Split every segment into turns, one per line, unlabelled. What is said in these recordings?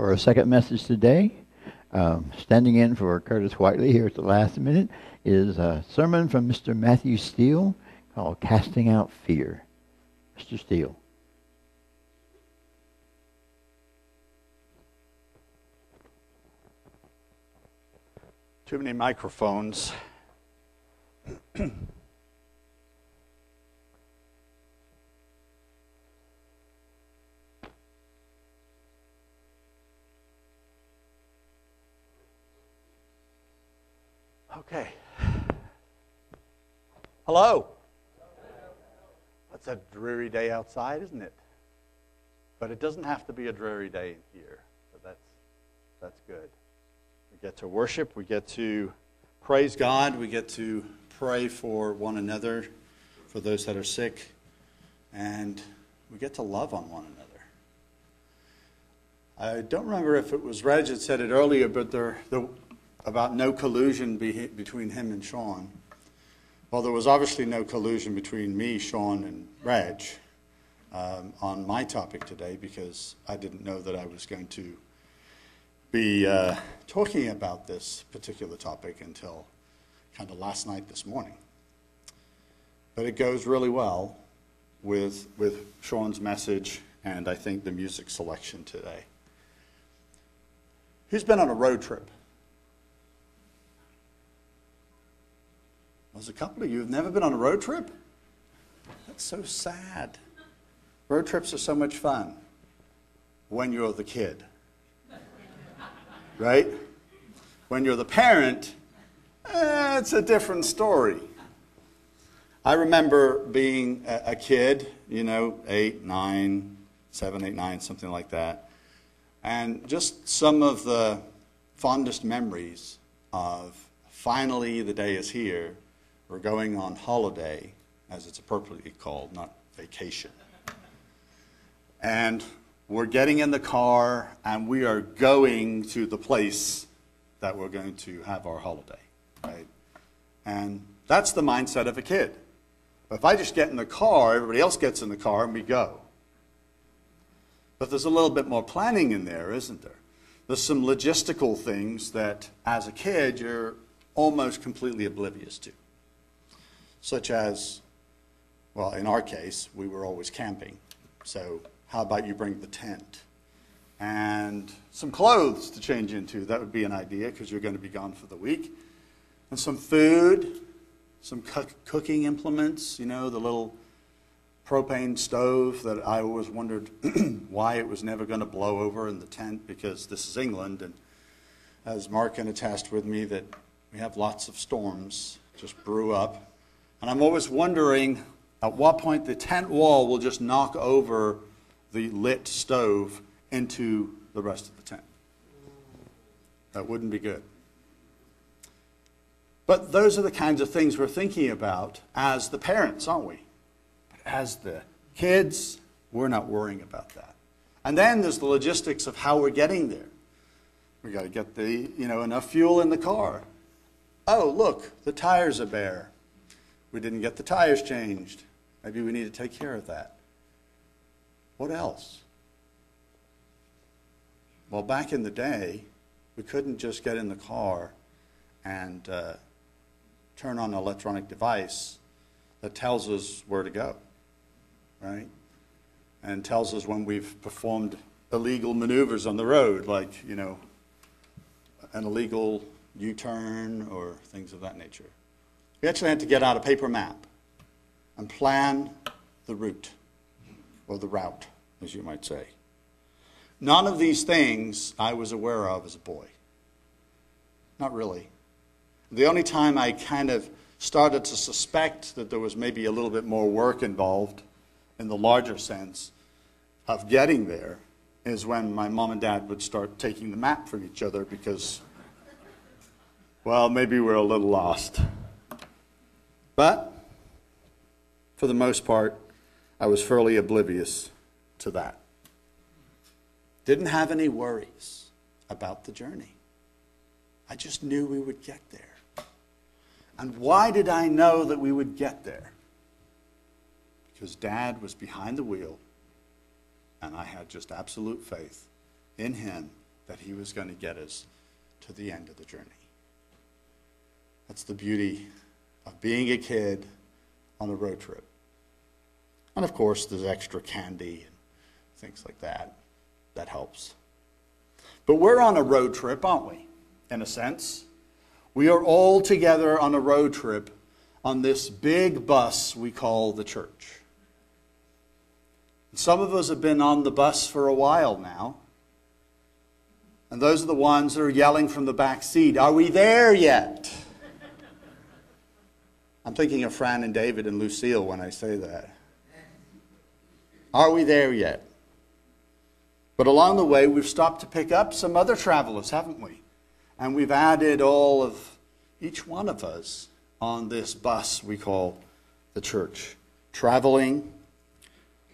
for our second message today. Um, standing in for Curtis Whiteley here at the last minute is a sermon from Mr. Matthew Steel called Casting Out Fear. Mr. Steel.
Too many microphones. Okay. Hello. It's a dreary day outside, isn't it? But it doesn't have to be a dreary day here. So that's that's good. We get to worship, we get to praise God, we get to pray for one another, for those that are sick, and we get to love on one another. I don't remember if it was Reg that said it earlier, but there, the, about no collusion be, between him and Sean. Well, there was obviously no collusion between me, Sean, and Reg um, on my topic today because I didn't know that I was going to be uh, talking about this particular topic until kind of last night this morning. But it goes really well with, with Sean's message and I think the music selection today. Who's been on a road trip? There's a couple of you who've never been on a road trip? That's so sad. Road trips are so much fun when you're the kid. Right? When you're the parent, eh, it's a different story. I remember being a, kid, you know, eight, nine, seven, eight, nine, something like that. And just some of the fondest memories of finally the day is here we're going on holiday, as it's appropriately called, not vacation. And we're getting in the car and we are going to the place that we're going to have our holiday, right? And that's the mindset of a kid. But if I just get in the car, everybody else gets in the car and we go. But there's a little bit more planning in there, isn't there? There's some logistical things that, as a kid, you're almost completely oblivious to such as, well, in our case, we were always camping. So, how about you bring the tent? And some clothes to change into. That would be an idea because you're going to be gone for the week. And some food, some cooking implements, you know, the little propane stove that I always wondered why it was never going to blow over in the tent because this is England. And as Mark can attest with me, that we have lots of storms just brew up and I'm always wondering at what point the tent wall will just knock over the lit stove into the rest of the tent. That wouldn't be good. But those are the kinds of things we're thinking about as the parents, aren't we? But as the kids, we're not worrying about that. And then there's the logistics of how we're getting there. We got to get the, you know, enough fuel in the car. Oh, look, the tires are bare. We didn't get the tires changed. Maybe we need to take care of that. What else? Well, back in the day, we couldn't just get in the car and uh, turn on an electronic device that tells us where to go, right? And tells us when we've performed illegal maneuvers on the road, like, you know, an illegal U turn or things of that nature. We actually had to get out a paper map and plan the route, or the route, as you might say. None of these things I was aware of as a boy. Not really. The only time I kind of started to suspect that there was maybe a little bit more work involved in the larger sense of getting there is when my mom and dad would start taking the map from each other because, well, maybe we're a little lost. But for the most part, I was fairly oblivious to that. Didn't have any worries about the journey. I just knew we would get there. And why did I know that we would get there? Because Dad was behind the wheel, and I had just absolute faith in him that he was going to get us to the end of the journey. That's the beauty of being a kid on a road trip. And of course, there's extra candy and things like that. That helps. But we're on a road trip, aren't we? In a sense. We are all together on a road trip on this big bus we call the church. Some of us have been on the bus for a while now. And those are the ones that are yelling from the back seat, Are we there yet? I'm thinking of Fran and David and Lucille when I say that. Are we there yet? But along the way, we've stopped to pick up some other travelers, haven't we? And we've added all of each one of us on this bus we call the church, traveling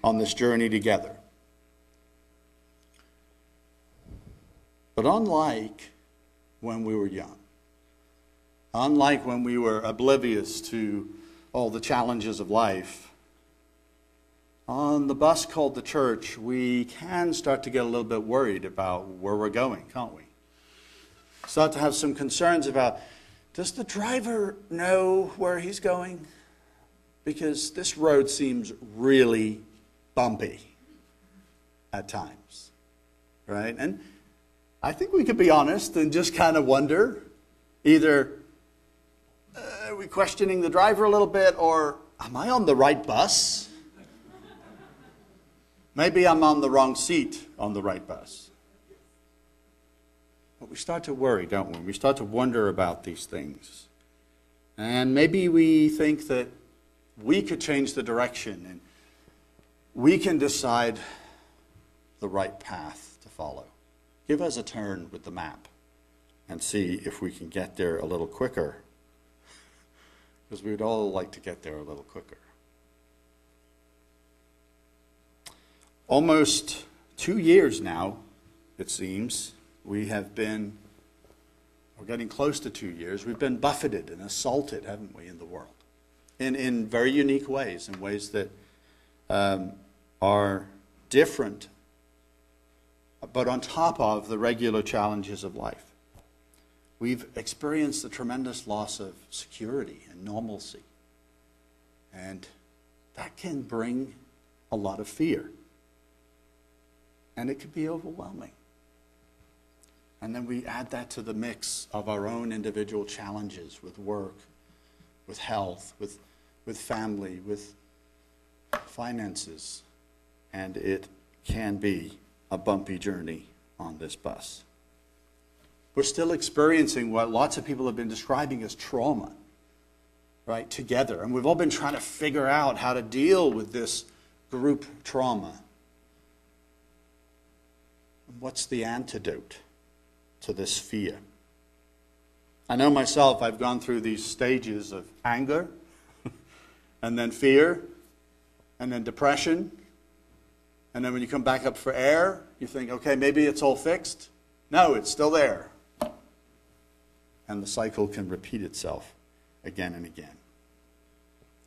on this journey together. But unlike when we were young, unlike when we were oblivious to all the challenges of life, on the bus called the church, we can start to get a little bit worried about where we're going, can't we? Start to have some concerns about does the driver know where he's going? Because this road seems really bumpy at times, right? And I think we could be honest and just kind of wonder either are we questioning the driver a little bit or am I on the right bus? Maybe I'm on the wrong seat on the right bus. But we start to worry, don't we? We start to wonder about these things. And maybe we think that we could change the direction and we can decide the right path to follow. Give us a turn with the map and see if we can get there a little quicker. Because we'd all like to get there a little quicker. Almost two years now, it seems, we have been, we're getting close to two years, we've been buffeted and assaulted, haven't we, in the world? In, in very unique ways, in ways that um, are different, but on top of the regular challenges of life. We've experienced the tremendous loss of security and normalcy. And that can bring a lot of fear. And it can be overwhelming. And then we add that to the mix of our own individual challenges with work, with health, with, with family, with finances, and it can be a bumpy journey on this bus. We're still experiencing what lots of people have been describing as trauma, right, together. And we've all been trying to figure out how to deal with this group trauma. What's the antidote to this fear? I know myself, I've gone through these stages of anger, and then fear, and then depression, and then when you come back up for air, you think, okay, maybe it's all fixed. No, it's still there. And the cycle can repeat itself again and again.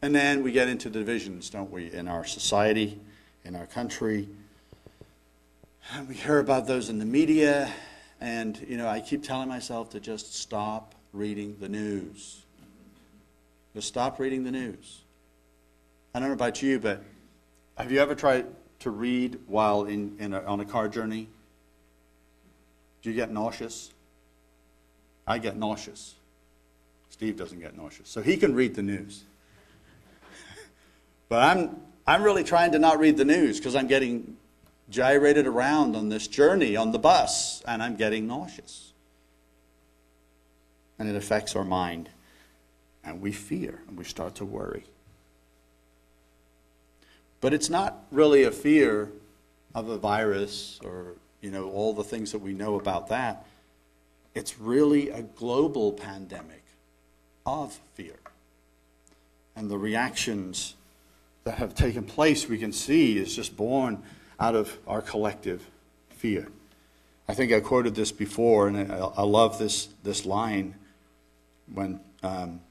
And then we get into divisions, don't we, in our society, in our country. And we hear about those in the media. And, you know, I keep telling myself to just stop reading the news. Just stop reading the news. I don't know about you, but have you ever tried to read while in, in a, on a car journey? Do you get nauseous? I get nauseous. Steve doesn't get nauseous. So he can read the news. but I'm, I'm really trying to not read the news because I'm getting gyrated around on this journey on the bus and I'm getting nauseous. And it affects our mind. And we fear and we start to worry. But it's not really a fear of a virus or, you know, all the things that we know about that. It's really a global pandemic of fear. And the reactions that have taken place, we can see, is just born out of our collective fear. I think I quoted this before, and I, love this, this line when um,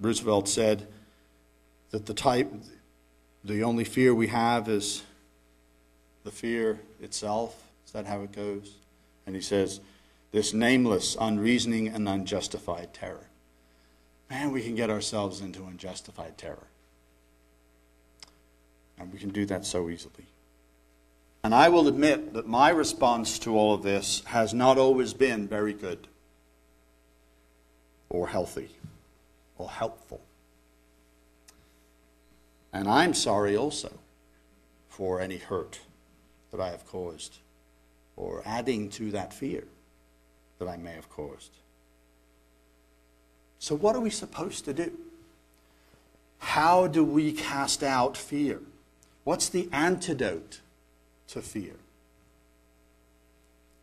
Roosevelt said that the type, the only fear we have is the fear itself. Is that how it goes? And he says, this nameless, unreasoning, and unjustified terror. Man, we can get ourselves into unjustified terror. And we can do that so easily. And I will admit that my response to all of this has not always been very good, or healthy, or helpful. And I'm sorry also for any hurt that I have caused, or adding to that fear that I may have caused. So, what are we supposed to do? How do we cast out fear? What's the antidote to fear?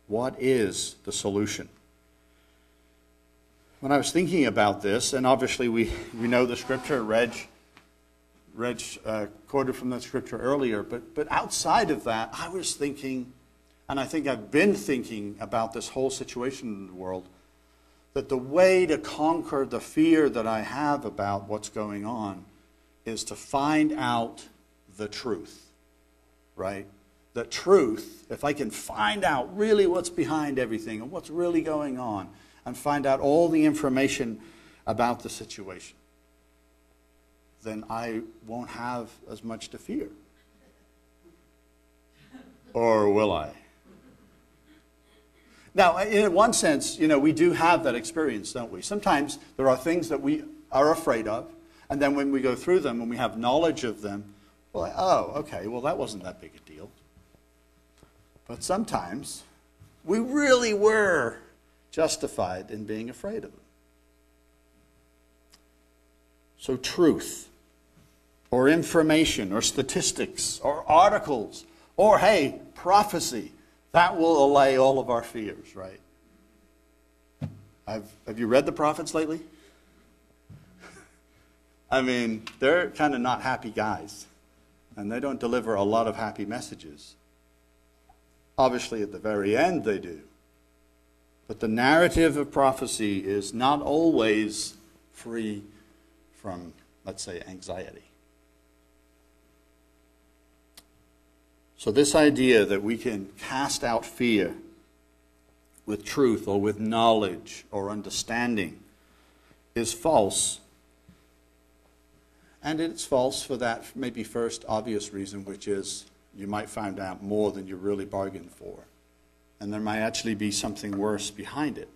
What is the solution? When I was thinking about this, and obviously we, we know the scripture, Reg, Reg uh, quoted from that scripture earlier, but, but outside of that, I was thinking, and I think I've been thinking about this whole situation in the world, that the way to conquer the fear that I have about what's going on is to find out the truth, right? The truth, if I can find out really what's behind everything and what's really going on, and find out all the information about the situation, then I won't have as much to fear. Or will I? Now, in one sense, you know, we do have that experience, don't we? Sometimes there are things that we are afraid of, and then when we go through them, when we have knowledge of them, we're like, oh, okay, well, that wasn't that big a deal. But sometimes we really were justified in being afraid of them. So, truth, or information, or statistics, or articles, or hey, prophecy that will allay all of our fears, right? I've, have you read the prophets lately? I mean, they're kind of not happy guys, and they don't deliver a lot of happy messages. Obviously, at the very end, they do. But the narrative of prophecy is not always free from, let's say, anxiety. So, this idea that we can cast out fear with truth or with knowledge or understanding is false. And it's false for that maybe first obvious reason, which is you might find out more than you really bargained for. And there might actually be something worse behind it.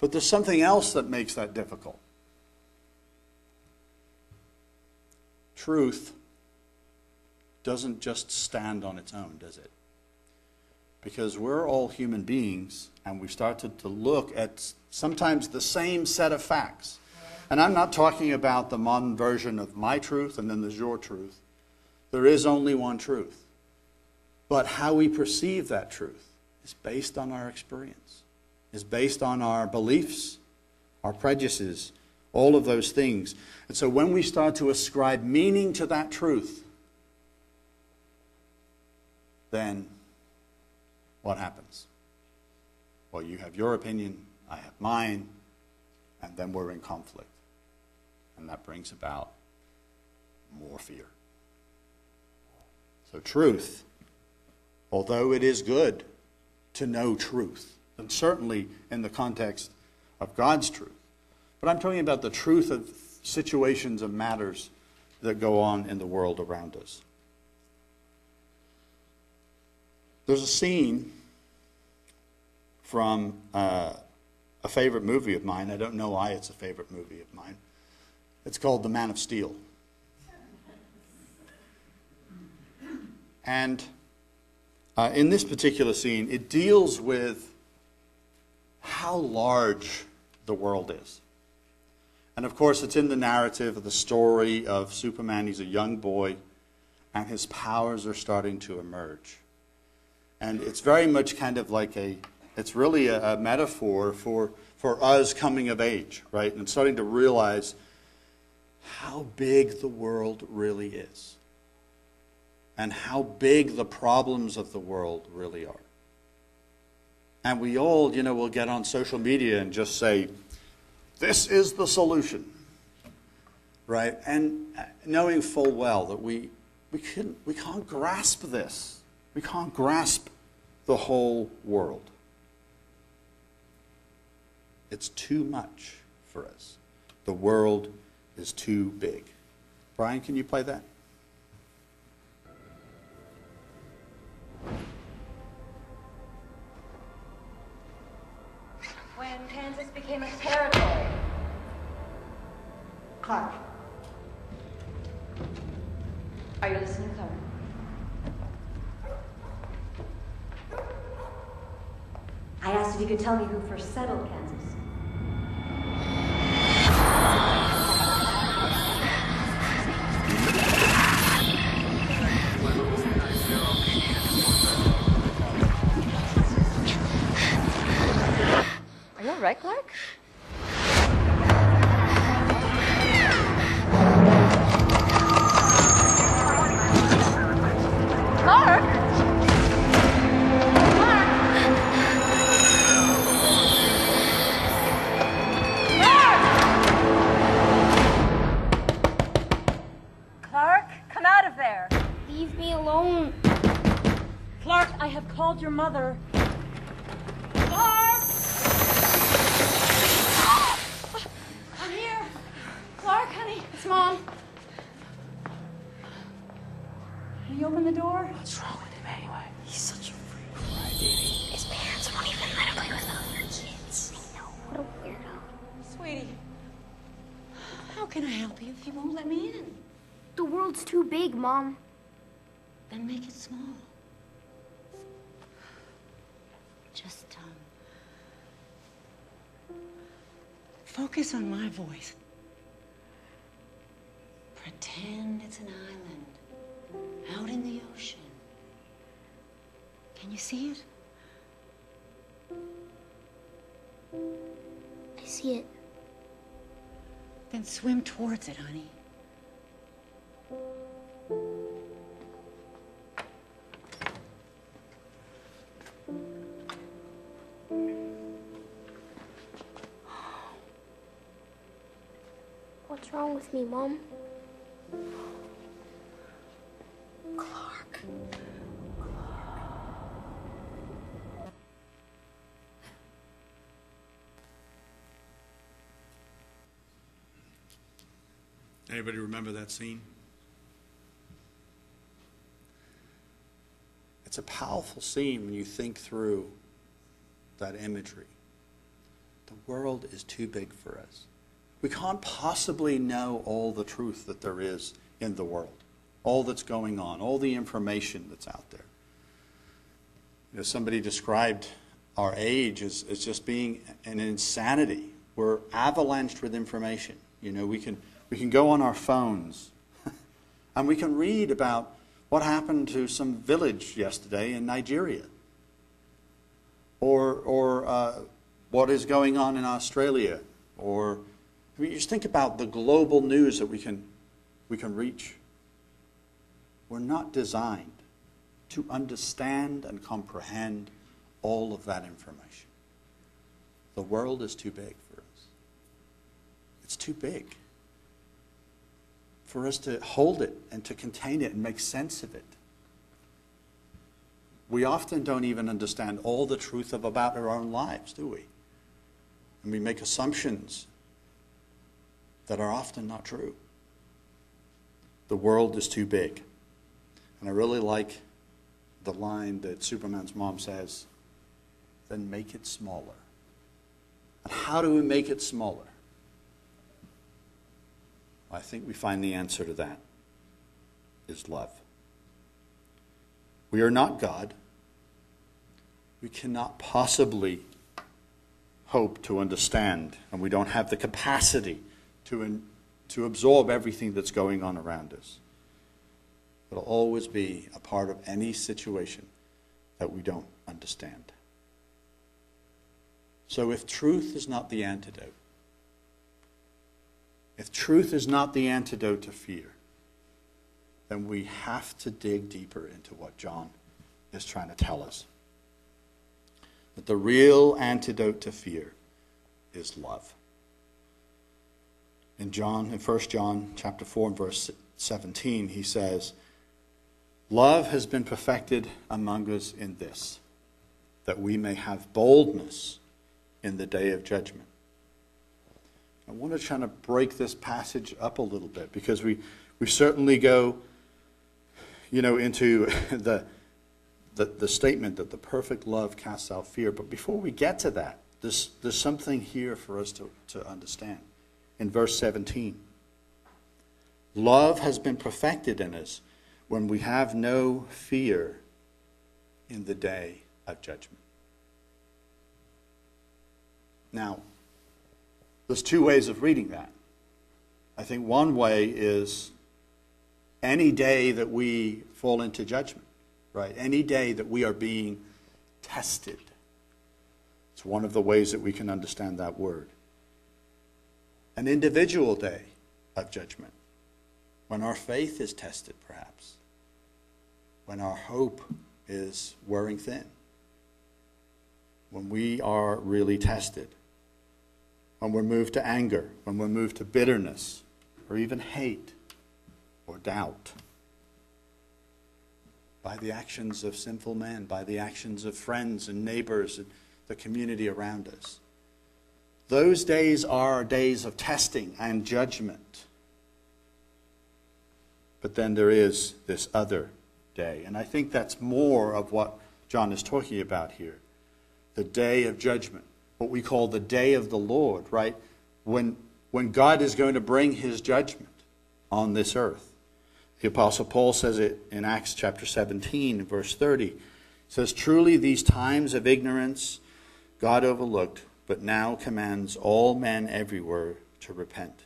But there's something else that makes that difficult. Truth doesn't just stand on its own, does it? Because we're all human beings, and we've started to look at sometimes the same set of facts. And I'm not talking about the modern version of my truth and then there's your truth. There is only one truth. But how we perceive that truth is based on our experience, is based on our beliefs, our prejudices, all of those things. And so when we start to ascribe meaning to that truth, then what happens? Well, you have your opinion, I have mine, and then we're in conflict. And that brings about more fear. So, truth, although it is good to know truth, and certainly in the context of God's truth, but I'm talking about the truth of situations and matters that go on in the world around us. There's a scene from uh, a favorite movie of mine. I don't know why it's a favorite movie of mine. It's called The Man of Steel. And uh, in this particular scene, it deals with how large the world is. And of course, it's in the narrative of the story of Superman. He's a young boy, and his powers are starting to emerge. And it's very much kind of like a, it's really a, a metaphor for, for us coming of age, right? And starting to realize how big the world really is and how big the problems of the world really are. And we all, you know, will get on social media and just say, this is the solution, right? And uh, knowing full well that we, we, can, we can't grasp this. We can't grasp the whole world. It's too much for us. The world is too big. Brian, can you play that?
When Kansas became a territory. Clark. Are you listening, Clark? If you could tell me who first settled Kansas. Are you all right? Clark? Focus on my voice. Pretend it's an island out in the ocean. Can you see it?
I see it.
Then swim towards it, honey.
Me, mom? Clark.
Anybody remember that scene? It's a powerful scene when you think through that imagery. The world is too big for us. We can't possibly know all the truth that there is in the world, all that's going on, all the information that's out there. You know, somebody described our age as, as just being an insanity. We're avalanched with information. You know, we can, we can go on our phones and we can read about what happened to some village yesterday in Nigeria or, or uh, what is going on in Australia. Or I mean, just think about the global news that we can, we can reach. We're not designed to understand and comprehend all of that information. The world is too big for us. It's too big for us to hold it and to contain it and make sense of it. We often don't even understand all the truth of about our own lives, do we? And we make assumptions that are often not true. The world is too big. And I really like the line that Superman's mom says, then make it smaller. And how do we make it smaller? I think we find the answer to that is love. We are not God. We cannot possibly hope to understand, and we don't have the capacity to, in, to absorb everything that's going on around us. It'll always be a part of any situation that we don't understand. So if truth is not the antidote, if truth is not the antidote to fear, then we have to dig deeper into what John is trying to tell us. That the real antidote to fear is love. In John, in 1 John chapter 4 and verse 17, he says, Love has been perfected among us in this, that we may have boldness in the day of judgment. I want to try to break this passage up a little bit because we, we certainly go, you know, into the, the, the statement that the perfect love casts out fear. But before we get to that, there's, there's something here for us to, to understand. In verse 17, love has been perfected in us when we have no fear in the day of judgment. Now, there's two ways of reading that. I think one way is any day that we fall into judgment, right? Any day that we are being tested. It's one of the ways that we can understand that word. An individual day of judgment, when our faith is tested, perhaps, when our hope is wearing thin, when we are really tested when we're moved to anger, when we're moved to bitterness, or even hate or doubt. By the actions of sinful men, by the actions of friends and neighbors and the community around us. Those days are days of testing and judgment. But then there is this other day. And I think that's more of what John is talking about here the day of judgment what we call the day of the Lord, right? When, when God is going to bring his judgment on this earth. The Apostle Paul says it in Acts chapter 17, verse 30. He says, Truly these times of ignorance God overlooked, but now commands all men everywhere to repent,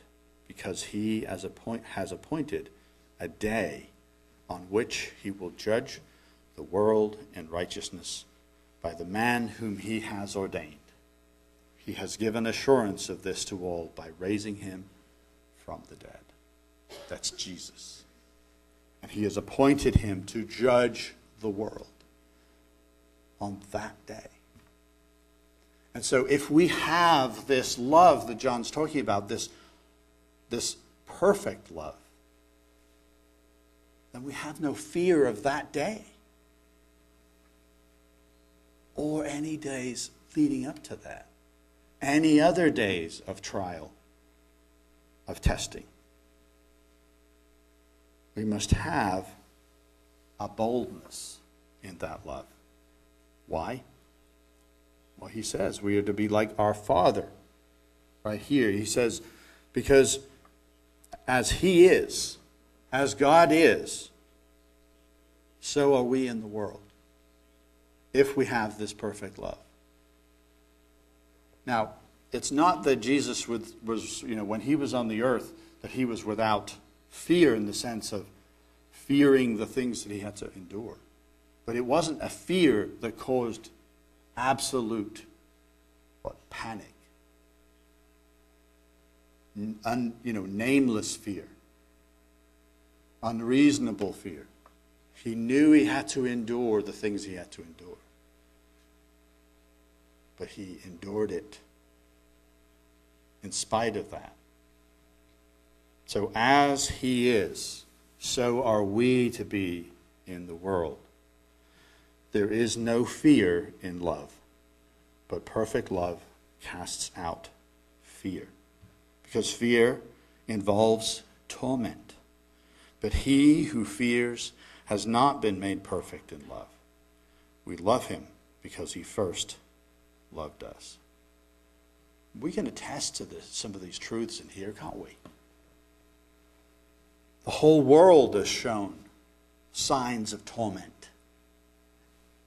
because he has, appoint, has appointed a day on which he will judge the world in righteousness by the man whom he has ordained. He has given assurance of this to all by raising him from the dead. That's Jesus. And he has appointed him to judge the world on that day. And so, if we have this love that John's talking about, this, this perfect love, then we have no fear of that day or any days leading up to that any other days of trial, of testing. We must have a boldness in that love. Why? Well, he says we are to be like our Father. Right here, he says, because as He is, as God is, so are we in the world if we have this perfect love. Now, it's not that Jesus was, you know, when he was on the earth, that he was without fear in the sense of fearing the things that he had to endure. But it wasn't a fear that caused absolute what, panic, Un, you know, nameless fear, unreasonable fear. He knew he had to endure the things he had to endure but he endured it in spite of that. So, as he is, so are we to be in the world. There is no fear in love, but perfect love casts out fear. Because fear involves torment. But he who fears has not been made perfect in love. We love him because he first loved us. We can attest to this, some of these truths in here, can't we? The whole world has shown signs of torment.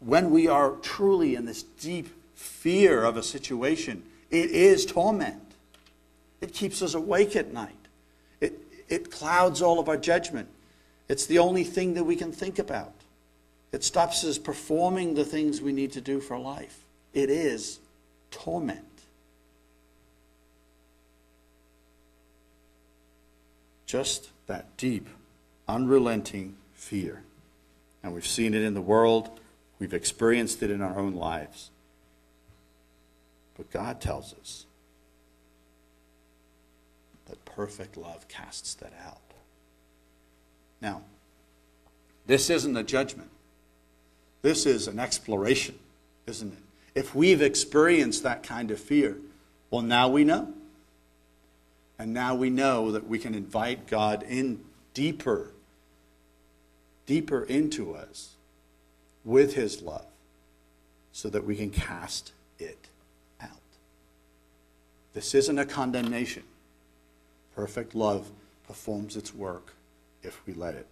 When we are truly in this deep fear of a situation, it is torment. It keeps us awake at night. It, it clouds all of our judgment. It's the only thing that we can think about. It stops us performing the things we need to do for life. It is torment. Just that deep, unrelenting fear. And we've seen it in the world, we've experienced it in our own lives. But God tells us that perfect love casts that out. Now, this isn't a judgment, this is an exploration isn't it? If we've experienced that kind of fear, well, now we know. And now we know that we can invite God in deeper, deeper into us with his love so that we can cast it out. This isn't a condemnation. Perfect love performs its work if we let it.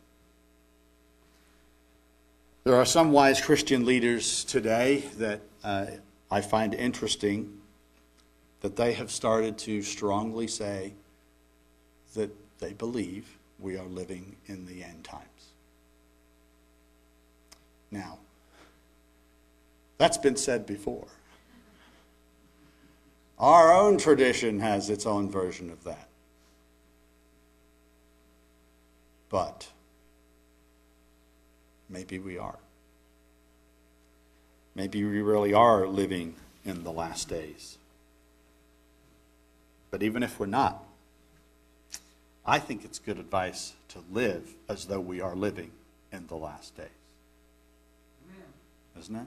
There are some wise Christian leaders today that uh, I find interesting that they have started to strongly say that they believe we are living in the end times. Now, that's been said before. Our own tradition has its own version of that. But maybe we are. Maybe we really are living in the last days. But even if we're not, I think it's good advice to live as though we are living in the last days. Isn't it?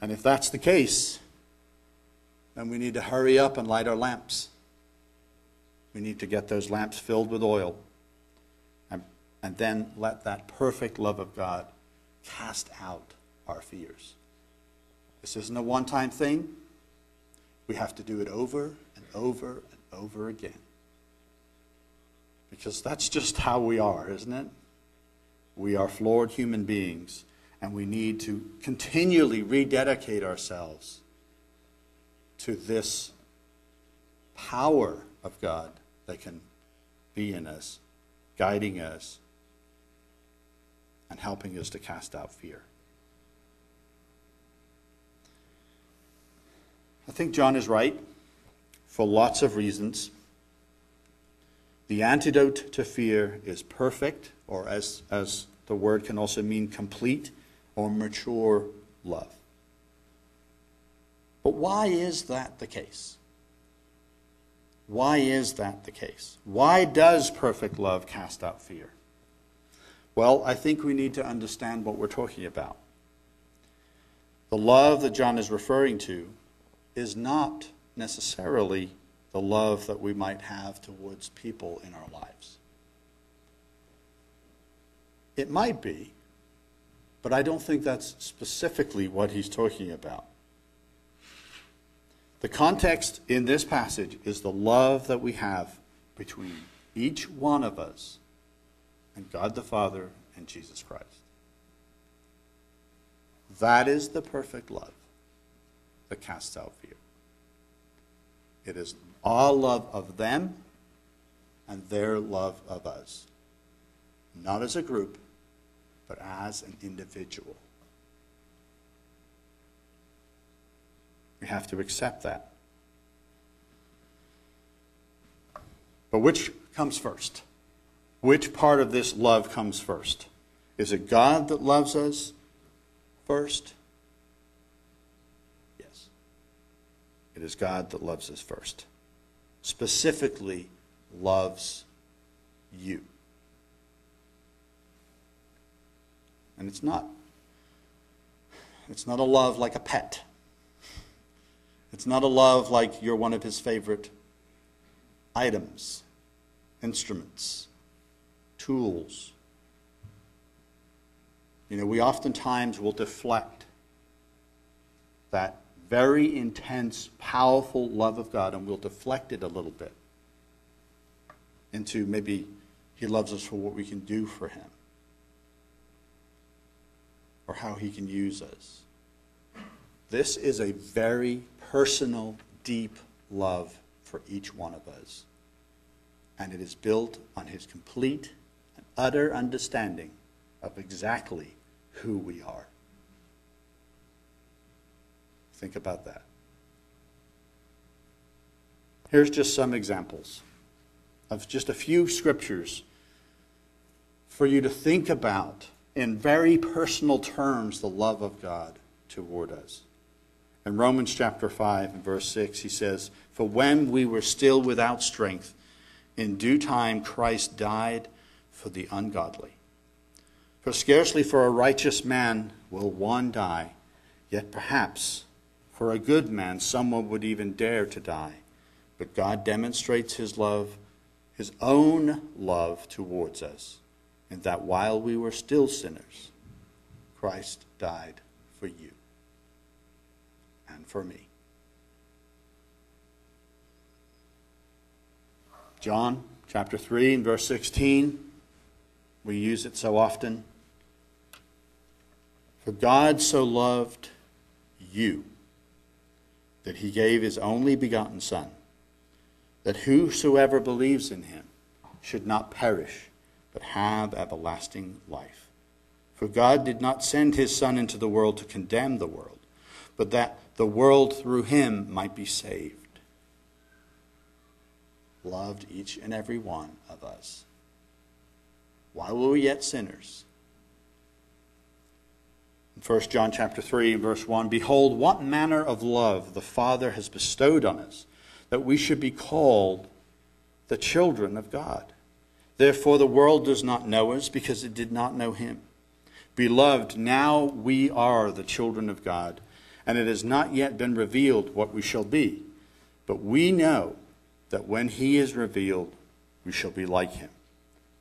And if that's the case, then we need to hurry up and light our lamps. We need to get those lamps filled with oil. And, and then let that perfect love of God cast out our fears. This isn't a one time thing. We have to do it over and over and over again. Because that's just how we are, isn't it? We are flawed human beings, and we need to continually rededicate ourselves to this power of God that can be in us, guiding us, and helping us to cast out fear. I think John is right for lots of reasons. The antidote to fear is perfect, or as, as the word can also mean complete or mature love. But why is that the case? Why is that the case? Why does perfect love cast out fear? Well, I think we need to understand what we're talking about. The love that John is referring to is not necessarily the love that we might have towards people in our lives. It might be, but I don't think that's specifically what he's talking about. The context in this passage is the love that we have between each one of us and God the Father and Jesus Christ. That is the perfect love that casts out fear. It is our love of them and their love of us. Not as a group, but as an individual. We have to accept that. But which comes first? Which part of this love comes first? Is it God that loves us first? Yes. It is God that loves us first. Specifically, loves you. And it's not it's not a love like a pet. It's not a love like you're one of his favorite items, instruments, tools. You know, we oftentimes will deflect that very intense, powerful love of God and we'll deflect it a little bit into maybe he loves us for what we can do for him or how he can use us. This is a very personal, deep love for each one of us. And it is built on his complete and utter understanding of exactly who we are. Think about that. Here's just some examples of just a few scriptures for you to think about in very personal terms the love of God toward us. In Romans chapter 5 and verse 6, he says, For when we were still without strength, in due time Christ died for the ungodly. For scarcely for a righteous man will one die, yet perhaps for a good man someone would even dare to die. But God demonstrates his love, his own love towards us, in that while we were still sinners, Christ died for you and for me. John chapter 3 and verse 16. We use it so often. For God so loved you that he gave his only begotten Son, that whosoever believes in him should not perish, but have everlasting life. For God did not send his Son into the world to condemn the world, but that the world through him might be saved. Loved each and every one of us. While we were yet sinners. In 1 John chapter 3, verse 1, Behold, what manner of love the Father has bestowed on us, that we should be called the children of God. Therefore, the world does not know us because it did not know him. Beloved, now we are the children of God, and it has not yet been revealed what we shall be. But we know that when he is revealed, we shall be like him,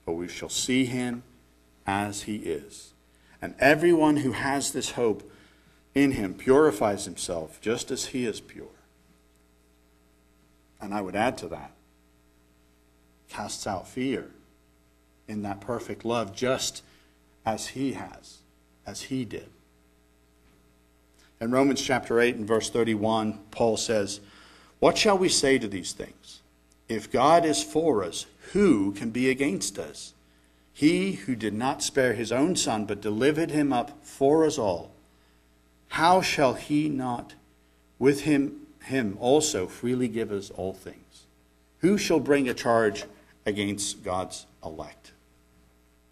for we shall see him as he is. And everyone who has this hope in him purifies himself just as he is pure. And I would add to that, casts out fear in that perfect love just as he has, as he did. In Romans chapter 8 and verse 31, Paul says, What shall we say to these things? If God is for us, who can be against us? He who did not spare his own son, but delivered him up for us all, how shall he not with him, him also freely give us all things? Who shall bring a charge against God's elect?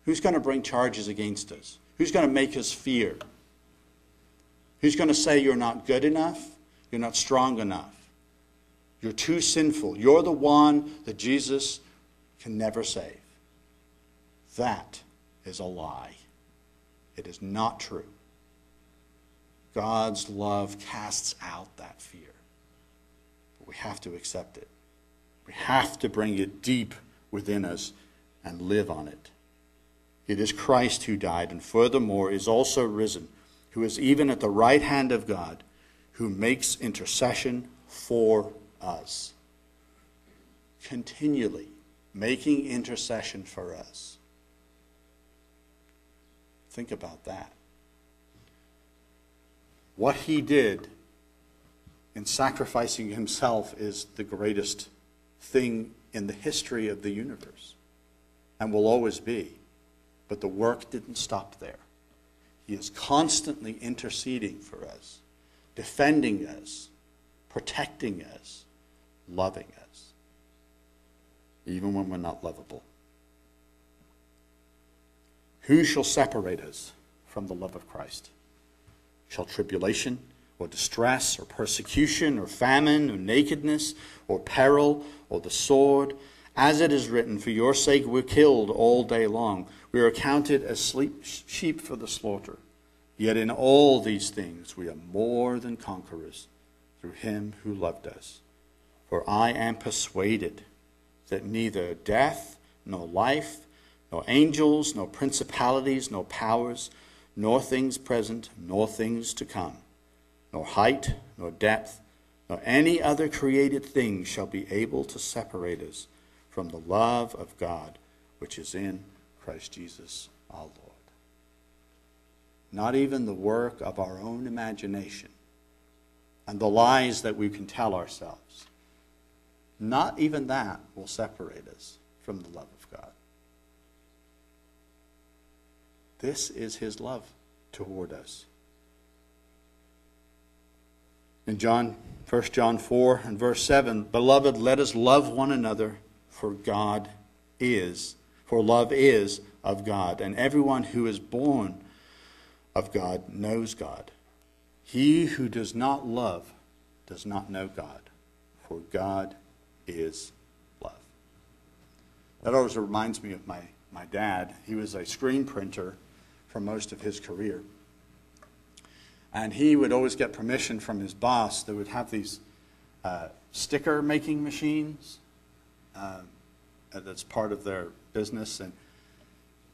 Who's going to bring charges against us? Who's going to make us fear? Who's going to say you're not good enough? You're not strong enough? You're too sinful. You're the one that Jesus can never save. That is a lie. It is not true. God's love casts out that fear. But we have to accept it. We have to bring it deep within us and live on it. It is Christ who died, and furthermore is also risen, who is even at the right hand of God, who makes intercession for us. Continually making intercession for us. Think about that. What he did in sacrificing himself is the greatest thing in the history of the universe and will always be. But the work didn't stop there. He is constantly interceding for us, defending us, protecting us, loving us, even when we're not lovable. Who shall separate us from the love of Christ? Shall tribulation or distress or persecution or famine or nakedness or peril or the sword? As it is written, For your sake we're killed all day long. We are counted as sheep for the slaughter. Yet in all these things we are more than conquerors through him who loved us. For I am persuaded that neither death, nor life, nor angels, nor principalities, nor powers, nor things present, nor things to come, nor height, nor depth, nor any other created thing shall be able to separate us from the love of God which is in Christ Jesus our Lord. Not even the work of our own imagination and the lies that we can tell ourselves. Not even that will separate us from the love of God. This is his love toward us. In John 1 John 4 and verse 7, beloved, let us love one another, for God is, for love is of God, and everyone who is born of God knows God. He who does not love does not know God, for God is love. That always reminds me of my, my dad. He was a screen printer for most of his career. And he would always get permission from his boss that would have these uh, sticker making machines. Uh, that's part of their business. And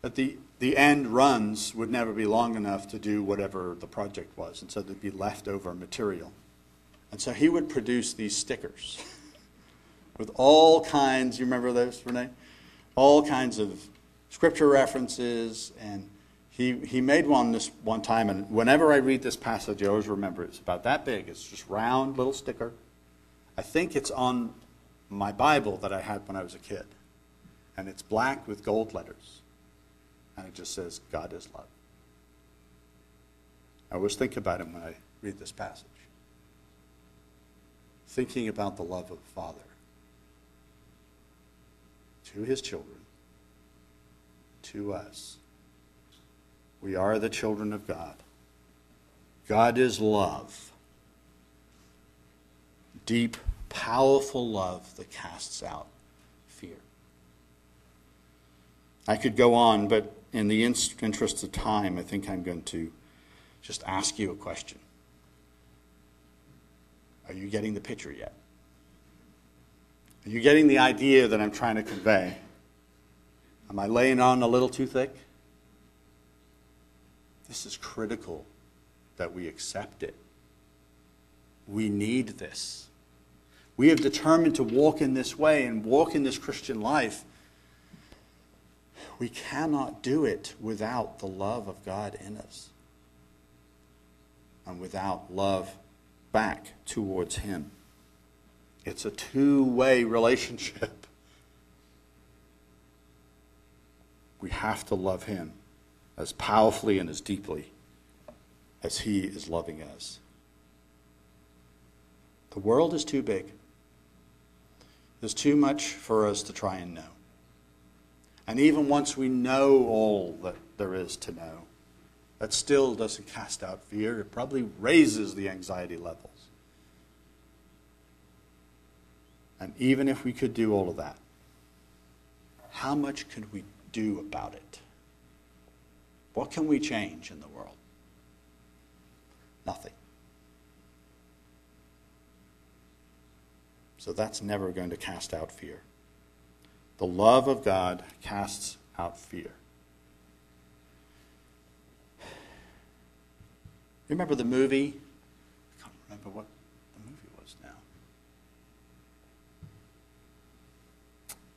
but the, the end runs would never be long enough to do whatever the project was. And so there'd be leftover material. And so he would produce these stickers with all kinds, you remember those, Renee? All kinds of scripture references. And he, he made one this one time. And whenever I read this passage, I always remember it. it's about that big. It's just round little sticker. I think it's on my Bible that I had when I was a kid. And it's black with gold letters. And it just says, God is love. I always think about him when I read this passage. Thinking about the love of the Father to his children, to us. We are the children of God. God is love. Deep, powerful love that casts out fear. I could go on, but in the interest of time, I think I'm going to just ask you a question. Are you getting the picture yet? Are you getting the idea that I'm trying to convey? Am I laying on a little too thick? This is critical that we accept it. We need this. We have determined to walk in this way and walk in this Christian life. We cannot do it without the love of God in us and without love back towards Him. It's a two way relationship. We have to love Him as powerfully and as deeply as He is loving us. The world is too big. There's too much for us to try and know. And even once we know all that there is to know, that still doesn't cast out fear. It probably raises the anxiety levels. And even if we could do all of that, how much could we do about it? What can we change in the world? Nothing. So that's never going to cast out fear. The love of God casts out fear. Remember the movie? I can't remember what the movie was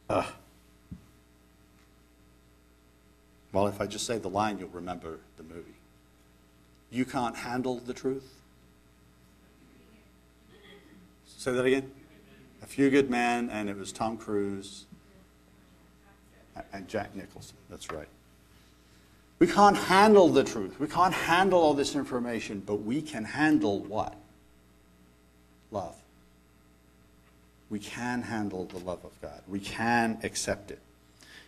now. Uh, well, if I just say the line, you'll remember the movie. You can't handle the truth? Say that again? A Few Good Men, and it was Tom Cruise and Jack Nicholson. That's right. We can't handle the truth. We can't handle all this information, but we can handle what? Love. We can handle the love of God. We can accept it.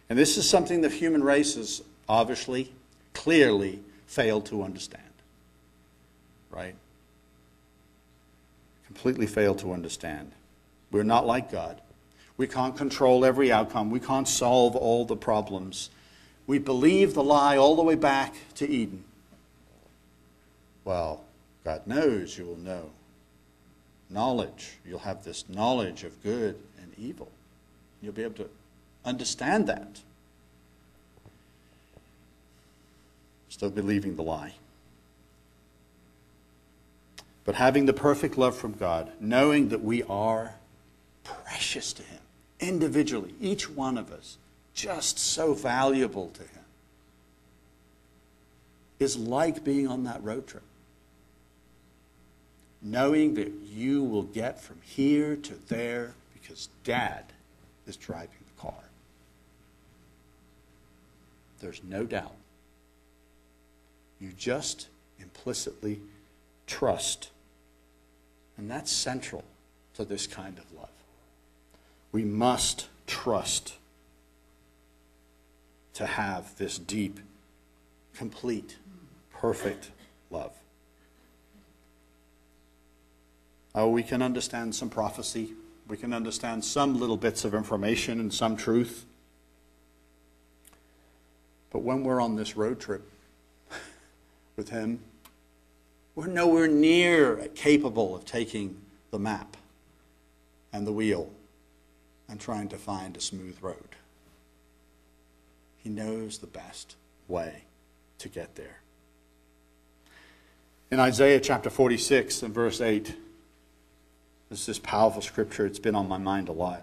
And this is something the human race has obviously, clearly failed to understand. Right? Completely failed to understand. We're not like God. We can't control every outcome. We can't solve all the problems. We believe the lie all the way back to Eden. Well, God knows you will know. Knowledge. You'll have this knowledge of good and evil. You'll be able to understand that. Still believing the lie. But having the perfect love from God, knowing that we are precious to Him, individually, each one of us, just so valuable to Him, is like being on that road trip. Knowing that you will get from here to there because Dad is driving the car. There's no doubt. You just implicitly trust. And that's central to this kind of love. We must trust to have this deep, complete, perfect love. Oh, we can understand some prophecy. We can understand some little bits of information and some truth. But when we're on this road trip with Him, We're nowhere near capable of taking the map and the wheel and trying to find a smooth road. He knows the best way to get there. In Isaiah chapter 46 and verse 8, this is powerful scripture. It's been on my mind a lot.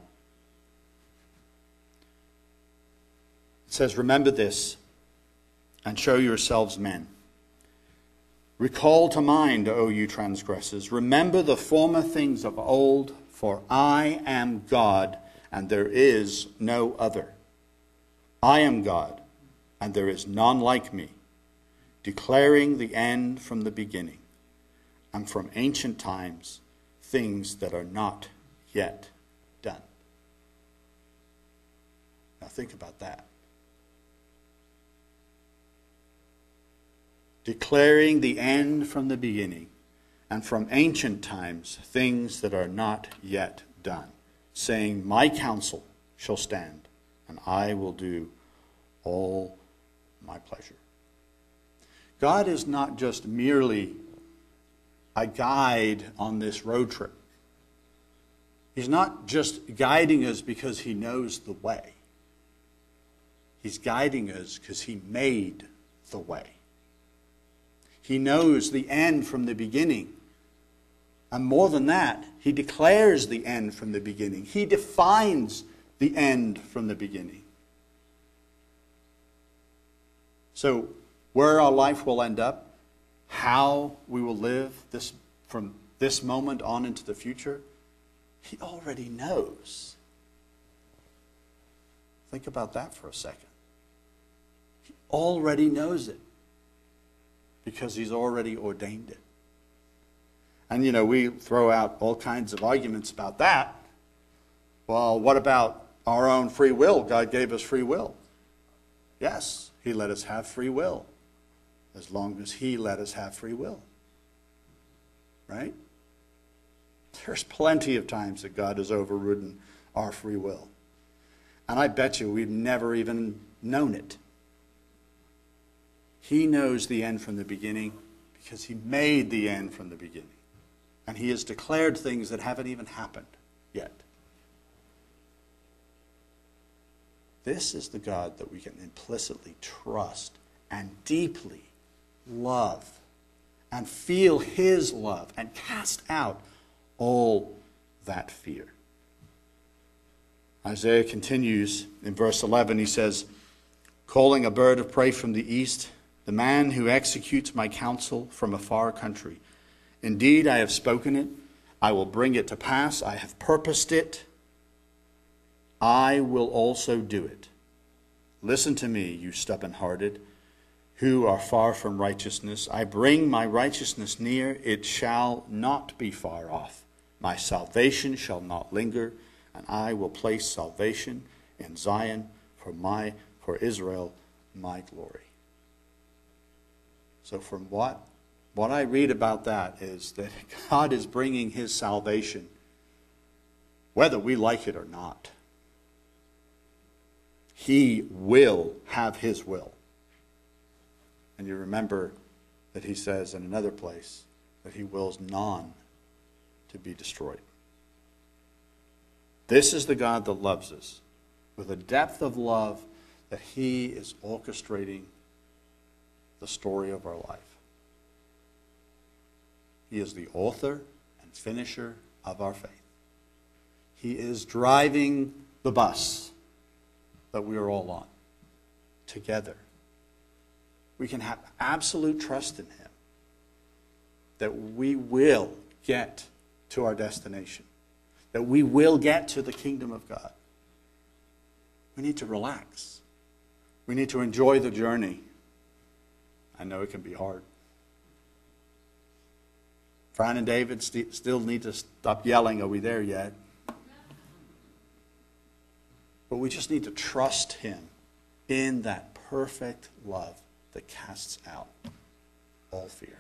It says, Remember this and show yourselves men. Recall to mind, O you transgressors. Remember the former things of old, for I am God, and there is no other. I am God, and there is none like me, declaring the end from the beginning, and from ancient times things that are not yet done. Now think about that. Declaring the end from the beginning, and from ancient times things that are not yet done, saying, My counsel shall stand and I will do all my pleasure. God is not just merely a guide on this road trip. He's not just guiding us because he knows the way. He's guiding us because he made the way. He knows the end from the beginning. And more than that, he declares the end from the beginning. He defines the end from the beginning. So, where our life will end up, how we will live this, from this moment on into the future, He already knows. Think about that for a second. He already knows it because He's already ordained it. And, you know, we throw out all kinds of arguments about that. Well, what about our own free will. God gave us free will. Yes, He let us have free will as long as He let us have free will. Right? There's plenty of times that God has overridden our free will. And I bet you we've never even known it. He knows the end from the beginning because He made the end from the beginning. And He has declared things that haven't even happened yet. This is the God that we can implicitly trust and deeply love and feel his love and cast out all that fear. Isaiah continues in verse 11. He says, Calling a bird of prey from the east, the man who executes my counsel from a far country. Indeed, I have spoken it. I will bring it to pass. I have purposed it. I will also do it. Listen to me, you stubborn hearted, who are far from righteousness. I bring my righteousness near, it shall not be far off. My salvation shall not linger, and I will place salvation in Zion for my for Israel my glory. So from what what I read about that is that God is bringing his salvation whether we like it or not. He will have his will. And you remember that he says in another place that he wills none to be destroyed. This is the God that loves us with a depth of love that he is orchestrating the story of our life. He is the author and finisher of our faith. He is driving the bus that we are all on together. We can have absolute trust in Him that we will get to our destination, that we will get to the kingdom of God. We need to relax. We need to enjoy the journey. I know it can be hard. Fran and David st- still need to stop yelling, Are we there yet? But we just need to trust Him in that perfect love that casts out all fear.